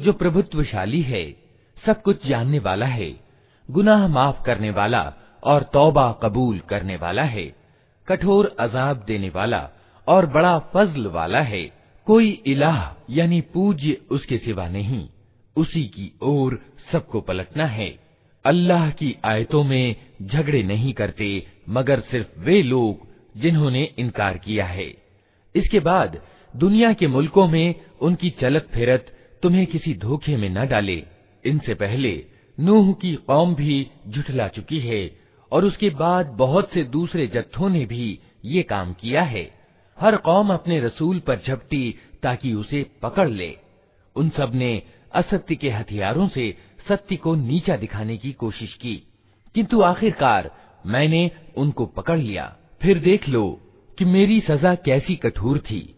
जो प्रभुत्वशाली है, सब कुछ जानने वाला है, गुनाह माफ़ करने वाला और तौबा कबूल करने वाला है, कठोर अजाब देने वाला और बड़ा फजल वाला है, कोई इलाह यानी पूज्य उसके सिवा नहीं, उसी की ओर सबको पलटना है। अल्लाह की आयतों में झगड़े नहीं करते, मगर सिर्फ़ वे लोग जिन्होंने इनकार किया है। इसके बाद दुनिया के मुल्कों में उनकी चलत फिरत तुम्हें किसी धोखे में न डाले। इनसे पहले नूह की कौम भी झुठला चुकी है, और उसके बाद बहुत से दूसरे जत्थों ने भी ये काम किया है। हर कौम अपने रसूल पर झपटी ताकि उसे पकड़ ले। उन सबने असत्य के हथियारों से सत्य को नीचा दिखाने की कोशिश की। किंतु आखिरकार मैंने उनको पकड़ लिया। फिर देख लो कि मेरी सजा कैसी कठोर थी।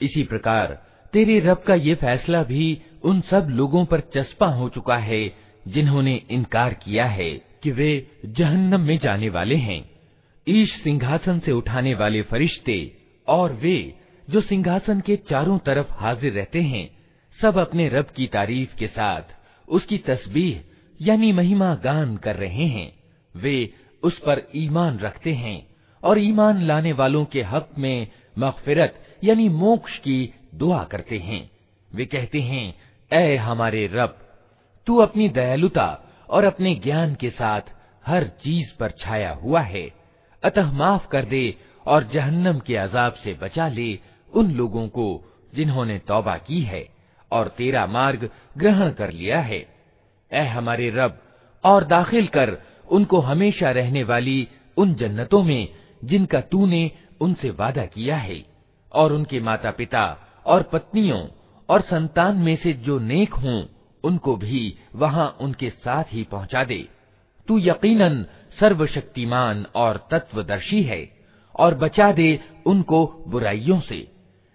इसी प्रकार तेरे रब का ये फैसला भी उन सब लोगों पर चस्पा हो चुका है जिन्होंने इनकार किया है कि वे जहन्नम में जाने वाले हैं ईश सिंहासन से उठाने वाले फरिश्ते और वे जो सिंहासन के चारों तरफ हाजिर रहते हैं सब अपने रब की तारीफ़ के साथ उसकी तस्बीह, यानी महिमा गान कर रहे हैं। वे उस पर ईमान रखते हैं और ईमान लाने वालों के हक में मगफिरत, यानी मोक्ष की दुआ करते हैं। वे कहते हैं, ऐ हमारे रब, तू अपनी दयालुता और अपने ज्ञान के साथ हर चीज़ पर छाया हुआ है। अतः माफ़ कर दे और जहन्नम के अजाब से बचा ले उन लोगों को जिन्होंने तौबा की है। और तेरा मार्ग ग्रहण कर लिया है। ऐ हमारे रब, और दाखिल कर उनको हमेशा रहने वाली उन जन्नतों में जिनका तूने उनसे वादा किया है, और उनके माता पिता और पत्नियों और संतान में से जो नेक हों, उनको भी वहाँ उनके साथ ही पहुँचा दे। तू यकीनन सर्वशक्तिमान और तत्वदर्शी है, और बचा दे उनको बुराइयों से।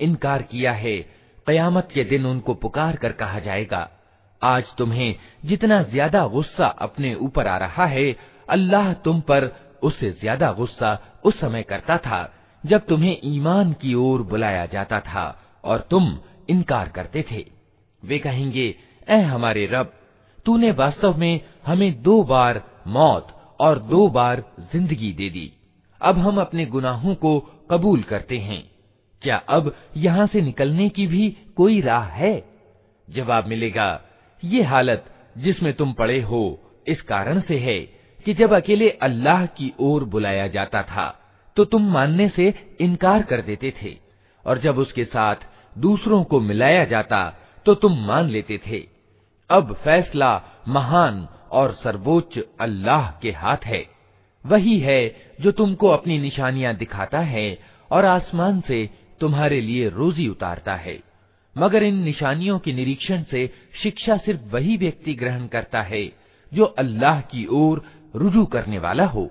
इनकार किया है। कयामत के दिन उनको पुकार कर कहा जाएगा। आज तुम्हें जितना ज़्यादा गुस्सा अपने ऊपर आ रहा है, अल्लाह तुम पर उससे ज़्यादा गुस्सा उस समय करता था, जब तुम्हें ईमान की ओर बुलाया जाता था और तुम इनकार करते थे। वे कहेंगे ए हमारे रब, तूने वास्तव में हमें दो बार मौत और दो बार ज़िंदगी दे दी। अब हम अपने गुनाहों को कबूल करते हैं। क्या अब यहाँ से निकलने की भी कोई राह है? जवाब मिलेगा, ये हालत जिसमें तुम पड़े हो इस कारण से है कि जब अकेले अल्लाह की ओर बुलाया जाता था तो तुम मानने से इनकार कर देते थे, और जब उसके साथ दूसरों को मिलाया जाता तो तुम मान लेते थे। अब फैसला महान और सर्वोच्च अल्लाह के हाथ है। वही है जो तुमको अपनी निशानियाँ दिखाता है और आसमान से तुम्हारे लिए रोजी उतारता है। मगर इन निशानियों के निरीक्षण से शिक्षा सिर्फ़ वही व्यक्ति ग्रहण करता है, जो अल्लाह की ओर रुजू करने वाला हो।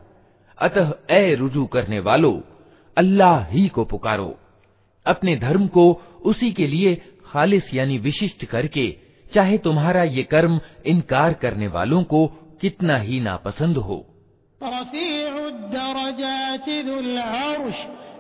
अतः ए रुजू करने वालो, अल्लाह ही को पुकारो। अपने धर्म को उसी के लिए खालिस यानी विशिष्ट करके, चाहे तुम्हारा ये कर्म इनकार करने वालों को कितना ही नापसंद हो।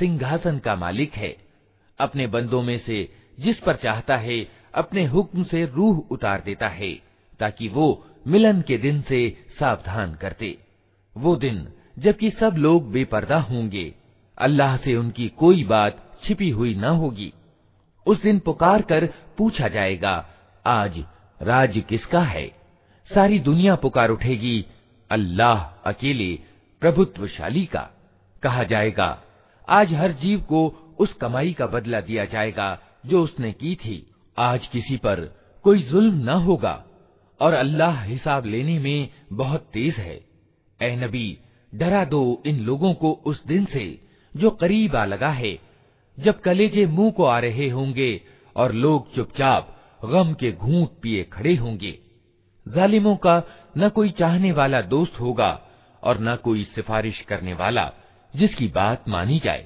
सिंहासन का मालिक है। अपने बंदों में से जिस पर चाहता है, अपने हुक्म से रूह उतार देता है, ताकि वो मिलन के दिन से सावधान करते। वो दिन जबकि सब लोग बेपर्दा होंगे, अल्लाह से उनकी कोई बात छिपी हुई न होगी। उस दिन पुकार कर पूछा जाएगा, आज राज किसका है? सारी दुनिया पुकार उठेगी, अल्लाह अकेले प्रभुत्वशाली का। कहा जाएगा आज हर जीव को उस कमाई का बदला दिया जाएगा, जो उसने की थी। आज किसी पर कोई जुल्म न होगा, और अल्लाह हिसाब लेने में बहुत तेज है। ए नबी, डरा दो इन लोगों को उस दिन से, जो करीब आ लगा है। जब कलेजे मुँह को आ रहे होंगे, और लोग चुपचाप गम के घूंट पिए खड़े होंगे। जालिमों का न कोई चाहने वाला दोस्त होगा, और न कोई सिफारिश करने वाला जिसकी बात मानी जाए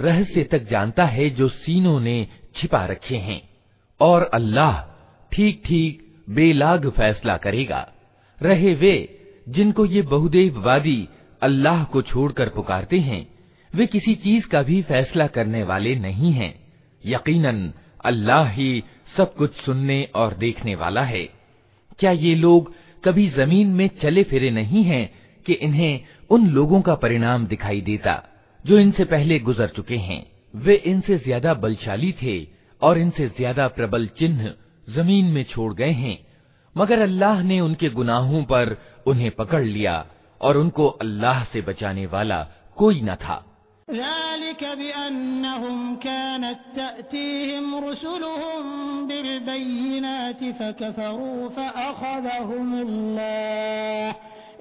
रहस्य तक जानता है जो सीनों ने छिपा रखे हैं। और अल्लाह ठीक ठीक बेलाग फैसला करेगा। रहे वे, जिनको ये बहुदेववादी अल्लाह को छोड़कर पुकारते हैं, वे किसी चीज़ का भी फैसला करने वाले नहीं हैं। यकीनन, अल्लाह ही सब कुछ सुनने और देखने वाला है। क्या ये लोग कभी ज़मीन में चले फिरे नहीं हैं कि इन्हें उन लोगों का परिणाम दिखाई देता? जो इनसे पहले गुजर चुके हैं। वे इनसे ज़्यादा बलशाली थे और इनसे ज़्यादा प्रबल चिन्ह ज़मीन में छोड़ गए हैं। मगर अल्लाह ने उनके गुनाहों पर उन्हें पकड़ लिया और उनको अल्लाह से बचाने वाला कोई न था।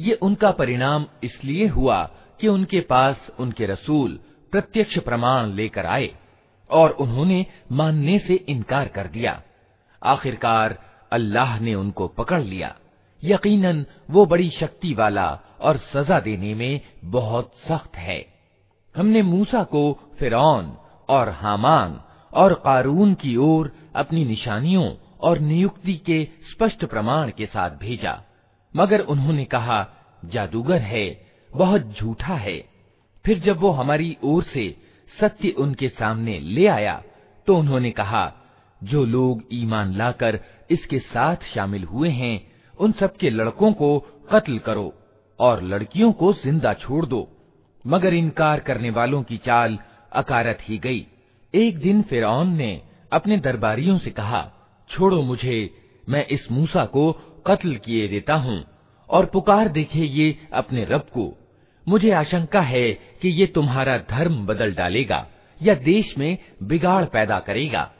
ये उनका परिणाम इसलिए हुआ कि उनके पास उनके रसूल प्रत्यक्ष प्रमाण लेकर आए और उन्होंने मानने से इनकार कर दिया। आखिरकार अल्लाह ने उनको पकड़ लिया। यकीनन वो बड़ी शक्ति वाला और सजा देने में बहुत सख्त है। हमने मूसा को फिरौन और हामान और कारून की ओर अपनी निशानियों और नियुक्ति के स्पष्ट प्रमाण के साथ भेजा। मगर उन्होंने कहा, जादूगर है, बहुत झूठा है। फिर जब वो हमारी ओर से सत्य उनके सामने ले आया तो उन्होंने कहा, जो लोग ईमान लाकर इसके साथ शामिल हुए हैं, उन सबके लड़कों को कत्ल करो और लड़कियों को ज़िंदा छोड़ दो। मगर इनकार करने वालों की चाल अकारत ही गई। एक दिन फिर ने अपने दरबारियों से कहा, छोड़ो मुझे, मैं इस मूसा को कत्ल किए देता हूँ, और पुकार देखे ये अपने रब को। मुझे आशंका है कि ये तुम्हारा धर्म बदल डालेगा, या देश में बिगाड़ पैदा करेगा।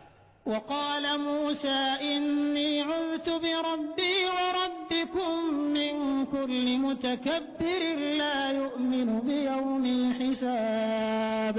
वक़ाल मूसा, इन्नी उज़्तु बिरब्बी वरब्बिकुम मिन कुल्लि मुतकब्बिरिन ला युमिनु बियौमिल हिसाब।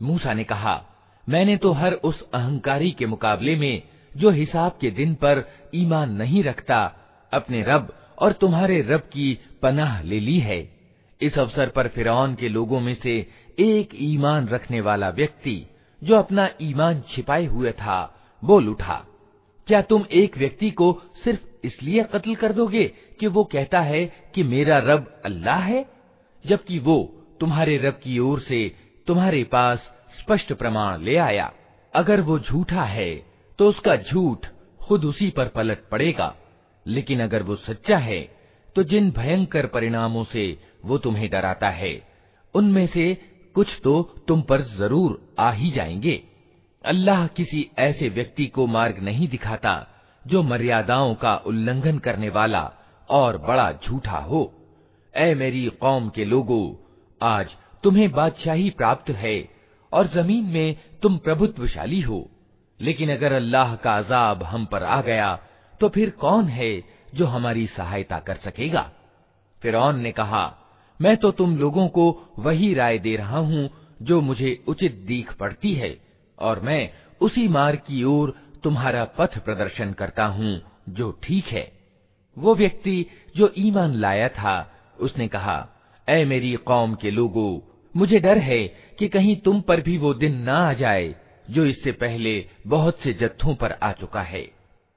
मूसा ने कहा मैंने तो हर उस अहंकारी के मुकाबले में जो हिसाब के दिन पर ईमान नहीं रखता अपने रब और तुम्हारे रब की पनाह ले ली है इस अवसर पर फिरौन के लोगों में से एक ईमान रखने वाला व्यक्ति जो अपना ईमान छिपाए हुए था, बोल उठा, क्या तुम एक व्यक्ति को सिर्फ़ इसलिए कत्ल कर दोगे कि वो कहता है कि मेरा रब अल्लाह है? जबकि वो तुम्हारे रब की ओर से तुम्हारे पास स्पष्ट प्रमाण ले आया। अगर वो झूठा है तो उसका झूठ खुद उसी पर पलट पड़ेगा। लेकिन अगर वो सच्चा है तो जिन भयंकर परिणामों से वो तुम्हें डराता है, उनमें से कुछ तो तुम पर ज़रूर आ ही जाएँगे। अल्लाह किसी ऐसे व्यक्ति को मार्ग नहीं दिखाता, जो मर्यादाओं का उल्लंघन करने वाला और बड़ा झूठा हो। ऐ मेरी कौम के लोगों, आज तुम्हें बादशाही प्राप्त है और ज़मीन में तुम प्रभुत्वशाली हो। लेकिन अगर अल्लाह का अजाब हम पर आ गया तो फिर कौन है जो हमारी सहायता कर सकेगा? फिर ने कहा मैं तो तुम लोगों को वही राय दे रहा हूँ जो मुझे उचित दीख पड़ती है, और मैं उसी मार्ग की ओर तुम्हारा पथ प्रदर्शन करता हूँ, जो ठीक है। वो व्यक्ति जो ईमान लाया था, उसने कहा, ऐ मेरी कौम के लोगो, मुझे डर है कि कहीं तुम पर भी वो दिन ना आ जाए, जो इससे पहले बहुत से जत्थों पर आ चुका है।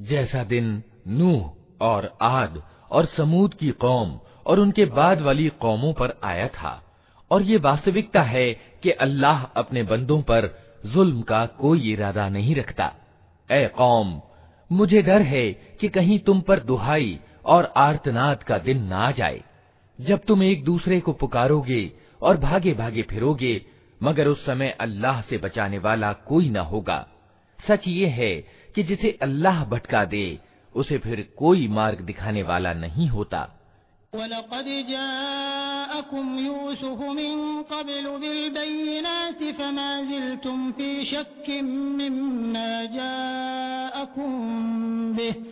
जैसा दिन नूह और आद और समूद की कौम और उनके बाद वाली कौमों पर आया था। और ये वास्तविकता है कि अल्लाह अपने बंदों पर जुल्म का कोई इरादा नहीं रखता। ए कौम, मुझे डर है कि कहीं तुम पर दुहाई और आर्तनाद का दिन ना आ जाए। जब तुम एक दूसरे को पुकारोगे और भागे भागे फिरोगे, मगर उस समय अल्लाह से बचाने वाला कोई न होगा। सच ये है कि जिसे अल्लाह भटका दे, उसे फिर कोई मार्ग दिखाने वाला नहीं होता। वलक़द जाअकुम यूसुफ मिन क़ब्ल बिलबय्यिनात फमा ज़िलतुम फ़ी शक्किन मिम्मा जाअकुम बिह।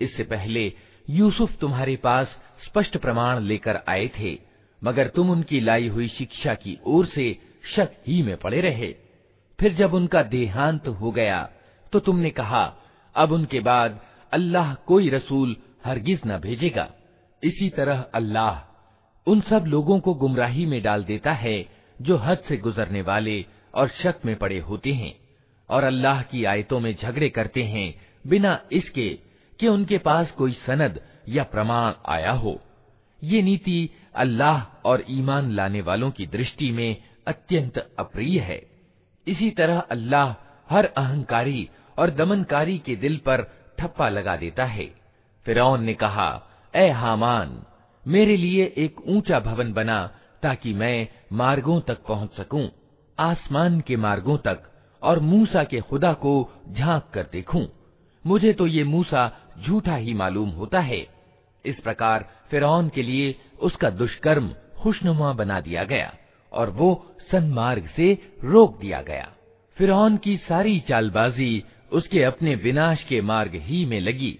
इससे पहले यूसुफ तुम्हारे पास स्पष्ट प्रमाण लेकर आए थे मगर तुम उनकी लाई हुई शिक्षा की ओर से शक ही में पड़े रहे फिर जब उनका देहांत हो गया तो तुमने कहा अब उनके बाद अल्लाह कोई रसूल हरगिज न भेजेगा। इसी तरह अल्लाह उन सब लोगों को गुमराही में डाल देता है, जो हद से गुजरने वाले और शक में पड़े होते हैं, और अल्लाह की आयतों में झगड़े करते हैं, बिना इसके कि उनके पास कोई सनद या प्रमाण आया हो। ये नीति अल्लाह और ईमान लाने वालों की दृष्टि में अत्यंत अप्रिय है। इसी तरह अल्लाह हर अहंकारी और दमनकारी के दिल पर ठप्पा लगा देता है। फिर ने कहा, ए हामान, मेरे लिए एक ऊँचा भवन बना ताकि मैं मार्गों तक पहुँच सकूँ, आसमान के मार्गों तक और मूसा के खुदा को झाँक कर देखूँ। मुझे तो ये मूसा झूठा ही मालूम होता है। इस प्रकार फिरौन के लिए उसका दुष्कर्म खुशनुमा बना दिया गया और वो सन्मार्ग से रोक दिया गया। फिरौन की सारी चालबाजी उसके अपने विनाश के मार्ग ही में लगी।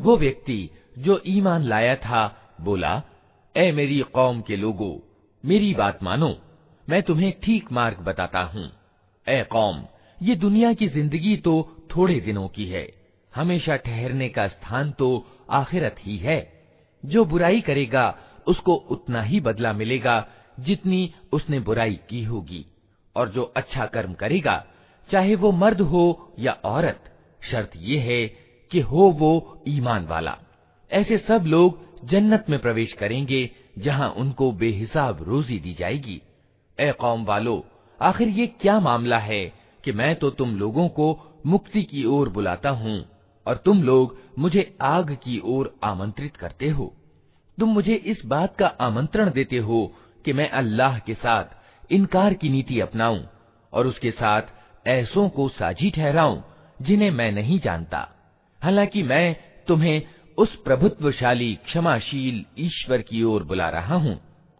वो व्यक्ति जो ईमान लाया था बोला ए मेरी कौम के लोगों मेरी बात मानो मैं तुम्हें ठीक मार्ग बताता हूँ। ए कौम, ये दुनिया की ज़िंदगी तो थोड़े दिनों की है। हमेशा ठहरने का स्थान तो आखिरत ही है। जो बुराई करेगा, उसको उतना ही बदला मिलेगा जितनी उसने बुराई की होगी। और जो अच्छा कर्म करेगा, चाहे वो मर्द हो या औरत, शर्त ये है कि हो वो ईमान वाला। ऐसे सब लोग जन्नत में प्रवेश करेंगे, जहाँ उनको बेहिसाब रोजी दी जाएगी। ए कौम वालो, आखिर ये क्या मामला है कि मैं तो तुम लोगों को मुक्ति की ओर बुलाता हूँ और तुम लोग मुझे आग की ओर आमंत्रित करते हो। तुम मुझे इस बात का आमंत्रण देते हो कि मैं अल्लाह के साथ इनकार की नीति अपनाऊं और उसके साथ ऐसों को साझी ठहराऊं जिन्हें मैं नहीं जानता। हालाँकि मैं तुम्हें उस प्रभुत्वशाली, क्षमाशील ईश्वर की ओर बुला रहा हूँ।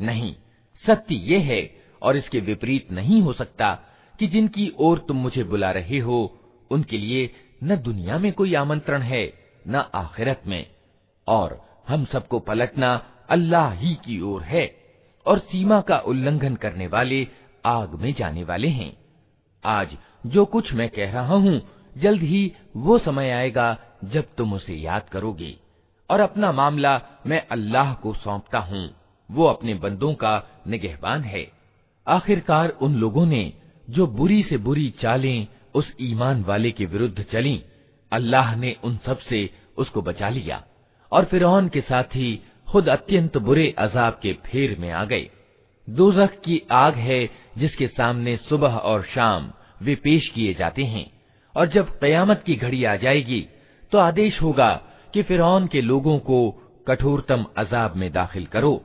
नहीं सत्य ये है और इसके विपरीत नहीं हो सकता कि जिनकी ओर तुम मुझे बुला रहे हो उनके लिए न दुनिया में कोई आमंत्रण है न आखिरत में और हम सबको पलटना अल्लाह ही की ओर है और सीमा का उल्लंघन करने वाले आग में जाने वाले हैं आज जो कुछ मैं कह रहा हूँ, जल्द ही वो समय आएगा जब तुम उसे याद करोगे। और अपना मामला मैं अल्लाह को सौंपता हूँ, वो अपने बंदों का निगहबान है। आखिरकार उन लोगों ने जो बुरी से बुरी चालें उस ईमान वाले के विरुद्ध चली, अल्लाह ने उन सबसे उसको बचा लिया। और फिर के साथ ही खुद अत्यंत बुरे अजाब के फेर में आ गए। दोजख की आग है जिसके सामने सुबह और शाम वे पेश किए जाते हैं और जब कयामत की घड़ी आ जाएगी तो आदेश होगा कि फिर के लोगों को कठोरतम अजाब में दाखिल करो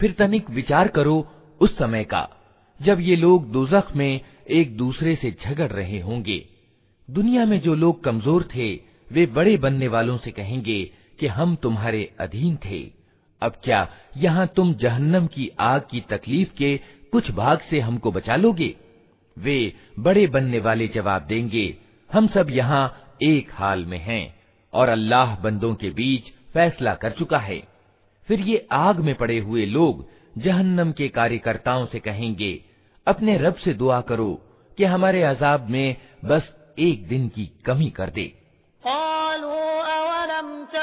फिर तनिक विचार करो उस समय का जब ये लोग दोजख में एक दूसरे से झगड़ रहे होंगे दुनिया में जो लोग कमजोर थे वे बड़े बनने वालों से कहेंगे कि हम तुम्हारे अधीन थे अब क्या यहाँ तुम जहन्नम की आग की तकलीफ़ के कुछ भाग से हमको बचा लोगे? वे बड़े बनने वाले जवाब देंगे, हम सब यहाँ एक हाल में हैं और अल्लाह बंदों के बीच फैसला कर चुका है। फिर ये आग में पड़े हुए लोग जहन्नम के कार्यकर्ताओं से कहेंगे, अपने रब से दुआ करो कि हमारे अजाब में बस एक दिन की कमी कर दे।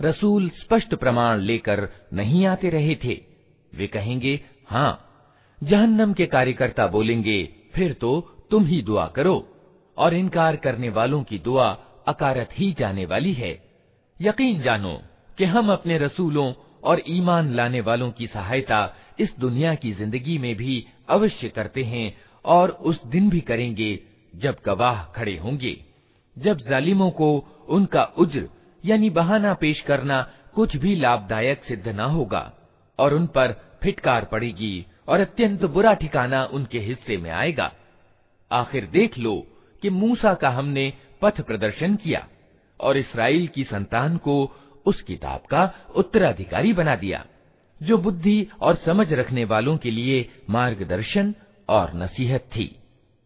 रसूल स्पष्ट प्रमाण लेकर नहीं आते रहे थे। वे कहेंगे हाँ जहन्नम के कार्यकर्ता बोलेंगे, फिर तो तुम ही दुआ करो, और इनकार करने वालों की दुआ अकारत ही जाने वाली है। यकीन जानो कि हम अपने रसूलों और ईमान लाने वालों की सहायता इस दुनिया की ज़िंदगी में भी अवश्य करते हैं, और उस दिन भी करेंगे जब गवाह खड़े होंगे। जब जालिमों को उनका उज्र यानी बहाना पेश करना कुछ भी लाभदायक सिद्ध न होगा, और उन पर फिटकार पड़ेगी और अत्यंत बुरा ठिकाना उनके हिस्से में आएगा। आखिर देख लो कि मूसा का हमने पथ प्रदर्शन किया और इसराइल की संतान को उस किताब का उत्तराधिकारी बना दिया, जो बुद्धि और समझ रखने वालों के लिए मार्गदर्शन और नसीहत थी।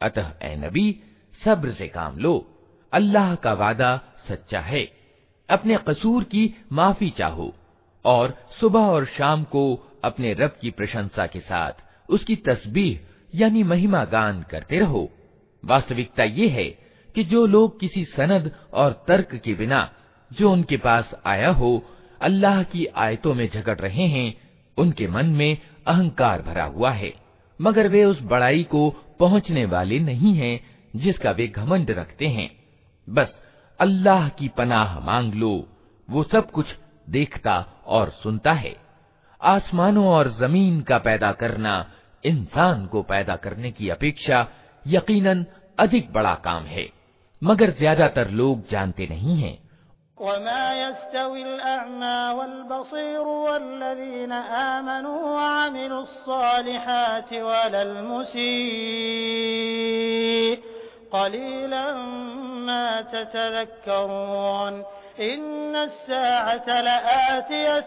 अतः ए नबी सब्र से काम लो अल्लाह का वादा सच्चा है अपने कसूर की माफी चाहो और सुबह और शाम को अपने रब की प्रशंसा के साथ उसकी तस्बीह, यानी महिमा गान करते रहो। वास्तविकता ये है कि जो लोग किसी सनद और तर्क के बिना जो उनके पास आया हो, अल्लाह की आयतों में झगड़ रहे हैं, उनके मन में अहंकार भरा हुआ है। मगर वे उस बड़ाई को पहुँचने वाले नहीं हैं, जिसका वे घमंड रखते हैं। बस अल्लाह की पनाह मांग लो, वो सब कुछ देखता और सुनता है। आसमानों और ज़मीन का पैदा करना इंसान को पैदा करने की अपेक्षा यकीनन अधिक बड़ा काम है मगर ज्यादातर लोग जानते नहीं हैं इन ला रैब फीहा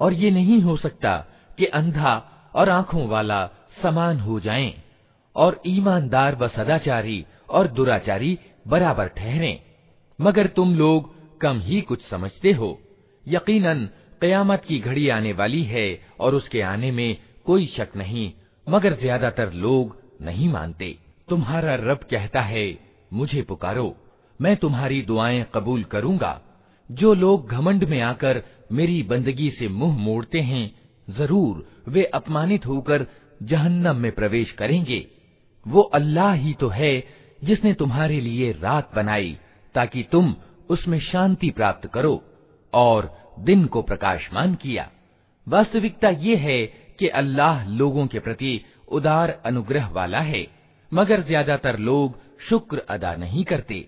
और ये नहीं हो सकता कि अंधा और आंखों वाला समान हो जाएं और ईमानदार व सदाचारी और दुराचारी बराबर ठहरें मगर तुम लोग कम ही कुछ समझते हो यकीनन, कयामत की घड़ी आने वाली है और उसके आने में कोई शक नहीं, मगर ज़्यादातर लोग नहीं मानते। तुम्हारा रब कहता है, मुझे पुकारो, मैं तुम्हारी दुआएँ कबूल करूँगा। जो लोग घमंड में आकर मेरी बंदगी से मुँह मोड़ते हैं, ज़रूर वे अपमानित होकर जहन्नम में प्रवेश करेंगे। वो अल्लाह ही तो है, जिसने तुम्हारे लिए रात बनाई, ताकि तुम उसमें शांति प्राप्त करो। और दिन को प्रकाशमान किया। वास्तविकता ये है कि अल्लाह लोगों के प्रति उदार अनुग्रह वाला है, मगर ज़्यादातर लोग शुक्र अदा नहीं करते।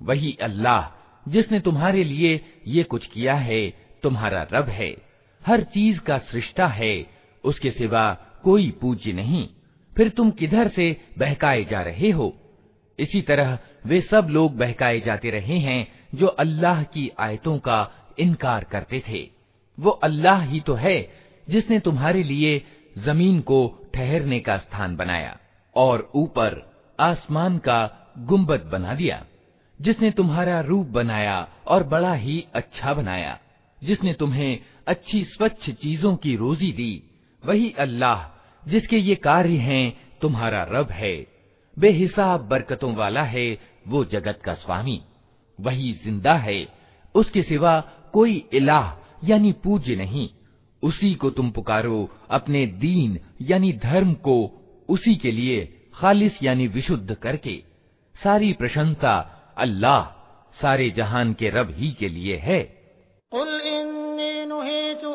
वही अल्लाह जिसने तुम्हारे लिए ये कुछ किया है तुम्हारा रब है हर चीज का सृष्टा है उसके सिवा कोई पूज्य नहीं फिर तुम किधर से बहकाए जा रहे हो इसी तरह वे सब लोग बहकाए जाते रहे हैं जो अल्लाह की आयतों का इनकार करते थे वो अल्लाह ही तो है, जिसने तुम्हारे लिए ज़मीन को ठहरने का स्थान बनाया और ऊपर आसमान का गुंबद बना दिया, जिसने तुम्हारा रूप बनाया और बड़ा ही अच्छा बनाया, जिसने तुम्हें अच्छी स्वच्छ चीज़ों की रोजी दी। वही अल्लाह, जिसके ये कार्य हैं, तुम्हारा रब है। बेहिसाब बरकतों वाला है वो जगत का स्वामी। वही ज़िंदा है, उसके सिवा कोई इलाह यानी पूज्य नहीं उसी को तुम पुकारो अपने दीन यानी धर्म को उसी के लिए खालिस यानी विशुद्ध करके सारी प्रशंसा अल्लाह सारे जहान के रब ही के लिए है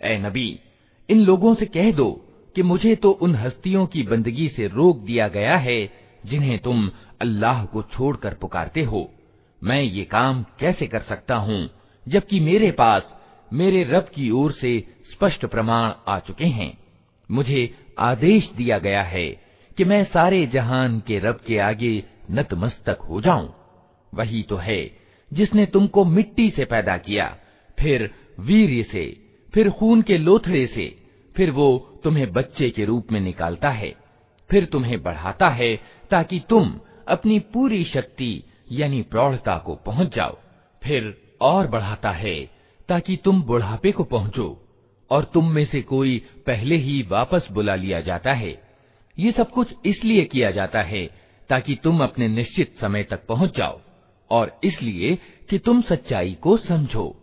ए नबी, इन लोगों से कह दो कि मुझे तो उन हस्तियों की बंदगी से रोक दिया गया है, जिन्हें तुम अल्लाह को छोड़कर पुकारते हो। मैं ये काम कैसे कर सकता हूँ, जबकि मेरे पास, मेरे रब की ओर से स्पष्ट प्रमाण आ चुके हैं। मुझे आदेश दिया गया है कि मैं सारे जहान के रब के आगे नतमस्तक हो जाऊँ। वही तो है जिसने तुमको मिट्टी से पैदा किया, फिर वीर्य से फिर खून के लोथड़े से, फिर वो तुम्हें बच्चे के रूप में निकालता है, फिर तुम्हें बढ़ाता है, ताकि तुम अपनी पूरी शक्ति, यानी प्रौढ़ता को पहुँच जाओ, फिर और बढ़ाता है, ताकि तुम बुढ़ापे को पहुंचो, और तुम में से कोई पहले ही वापस बुला लिया जाता है। ये सब कुछ इसलिए किया जाता है, ताकि तुम अपने निश्चित समय तक पहुँच जाओ, और इसलिए कि तुम सच्चाई को समझो।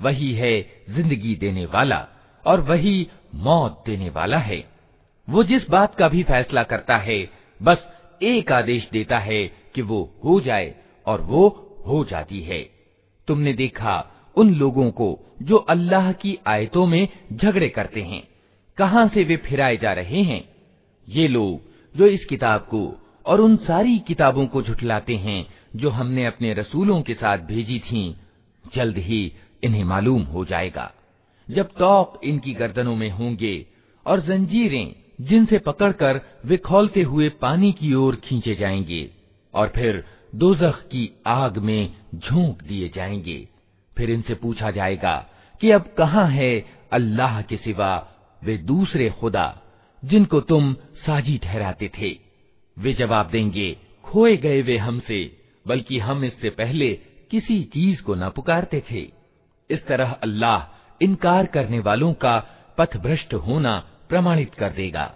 वही है जिंदगी देने वाला और वही मौत देने वाला है वो जिस बात का भी फैसला करता है बस एक आदेश देता है कि वो हो जाए और वो हो जाती है। तुमने देखा उन लोगों को जो अल्लाह की आयतों में झगड़े करते हैं। कहाँ से वे फिराए जा रहे हैं? ये लोग जो इस किताब को और उन सारी किताबों को झुठलाते हैं जो हमने अपने रसूलों के साथ भेजी थीं, जल्द ही इन्हें मालूम हो जाएगा। जब तौक इनकी गर्दनों में होंगे और जंजीरें जिनसे पकड़कर वे खोलते हुए पानी की ओर खींचे जाएँगे और फिर दोजख की आग में झोंक दिए जाएँगे। फिर इनसे पूछा जाएगा कि अब कहाँ है अल्लाह के सिवा वे दूसरे खुदा जिनको तुम साजी ठहराते थे। वे जवाब देंगे, खोए गए वे हमसे, बल्कि हम इससे पहले किसी चीज़ को न पुकारते थे। इस तरह अल्लाह इनकार करने वालों का पथभ्रष्ट होना प्रमाणित कर देगा।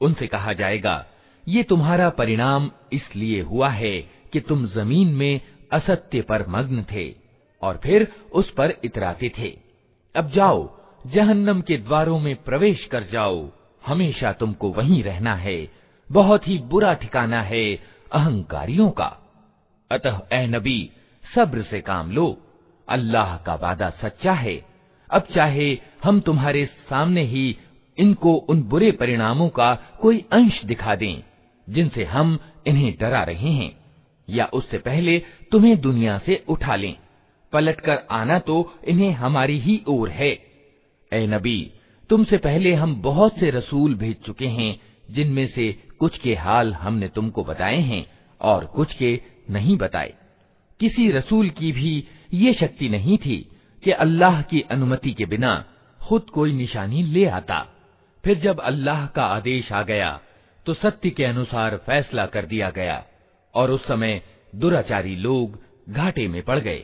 उनसे कहा जाएगा ये तुम्हारा परिणाम इसलिए हुआ है कि तुम जमीन में असत्य पर मग्न थे और फिर उस पर इतराते थे अब जाओ जहन्नम के द्वारों में प्रवेश कर जाओ। हमेशा तुमको वहीं रहना है। बहुत ही बुरा ठिकाना है अहंकारियों का। अतः ए नबी, सब्र से काम लो। अल्लाह का वादा सच्चा है। अब चाहे हम तुम्हारे सामने ही इनको उन बुरे परिणामों का कोई अंश दिखा दें, जिनसे हम इन्हें डरा रहे हैं, या उससे पहले तुम्हें दुनिया से उठा लें। पलटकर आना तो इन्हें हमारी ही ओर है। ए नबी, तुमसे पहले हम बहुत से रसूल भेज चुके हैं, जिनमें से कुछ के हाल हमने तुमको बताए हैं और कुछ के नहीं बताए। किसी रसूल की भी ये शक्ति नहीं थी कि अल्लाह की अनुमति के बिना खुद कोई निशानी ले आता। फिर जब अल्लाह का आदेश आ गया तो सत्य के अनुसार फैसला कर दिया गया और उस समय दुराचारी लोग घाटे में पड़ गए।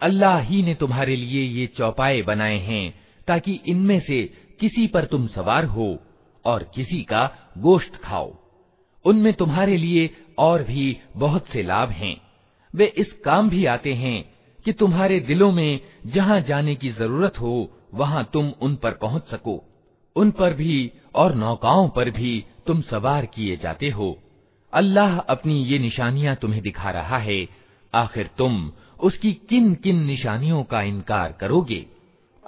अल्लाह ही ने तुम्हारे लिए ये चौपाए बनाए हैं, ताकि इनमें से किसी पर तुम सवार हो और किसी का गोश्त खाओ। उनमें तुम्हारे लिए और भी बहुत से लाभ हैं। वे इस काम भी आते हैं कि तुम्हारे दिलों में जहाँ जाने की ज़रूरत हो, वहाँ तुम उन पर पहुँच सको। उन पर भी और नौकाओं पर भी तुम सवार किए जाते हो। अल्लाह अपनी ये निशानियाँ तुम्हें दिखा रहा है। आखिर तुम उसकी किन किन निशानियों का इनकार करोगे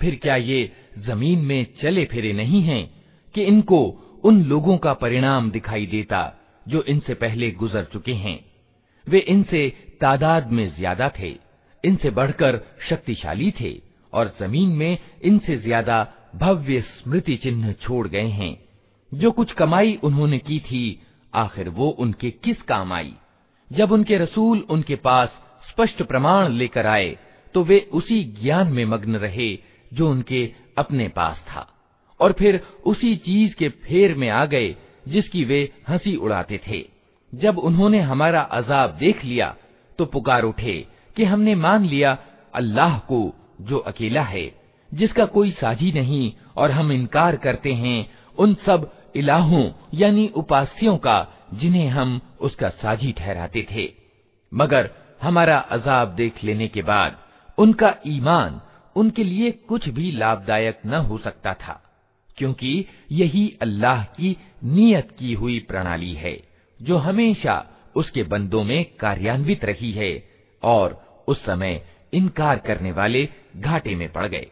फिर क्या ये जमीन में चले फिरे नहीं हैं कि इनको उन लोगों का परिणाम दिखाई देता जो इनसे पहले गुजर चुके हैं वे इनसे तादाद में ज़्यादा थे, इनसे बढ़कर शक्तिशाली थे और ज़मीन में इनसे ज़्यादा भव्य स्मृति चिन्ह छोड़ गए हैं। जो कुछ कमाई उन्होंने की थी, आखिर वो उनके किस काम आई? जब उनके रसूल उनके पास स्पष्ट प्रमाण लेकर आए तो वे उसी ज्ञान में मग्न रहे जो उनके अपने पास था। और फिर उसी चीज़ के फेर में आ गए जिसकी वे हँसी उड़ाते थे। जब उन्होंने हमारा अजाब देख लिया तो पुकार उठे कि हमने मान लिया अल्लाह को, जो अकेला है, जिसका कोई साझी नहीं और हम इनकार करते हैं उन सब इलाहों, यानी उपास्यों का, जिन्हें हम उसका साझी ठहराते थे। मगर हमारा अजाब देख लेने के बाद, उनका ईमान उनके लिए कुछ भी लाभदायक न हो सकता था, क्योंकि यही अल्लाह की नियत की हुई प्रणाली है। जो हमेशा उसके बंदों में कार्यान्वित रही है और उस समय इनकार करने वाले घाटे में पड़ गए।